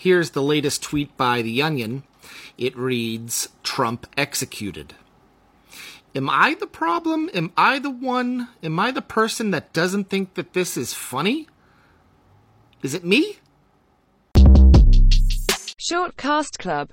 Here's the latest tweet by The Onion. It reads Trump executed. Am I the problem? Am I the one? Am I the person that doesn't think that this is funny? Is it me? Short Cast Club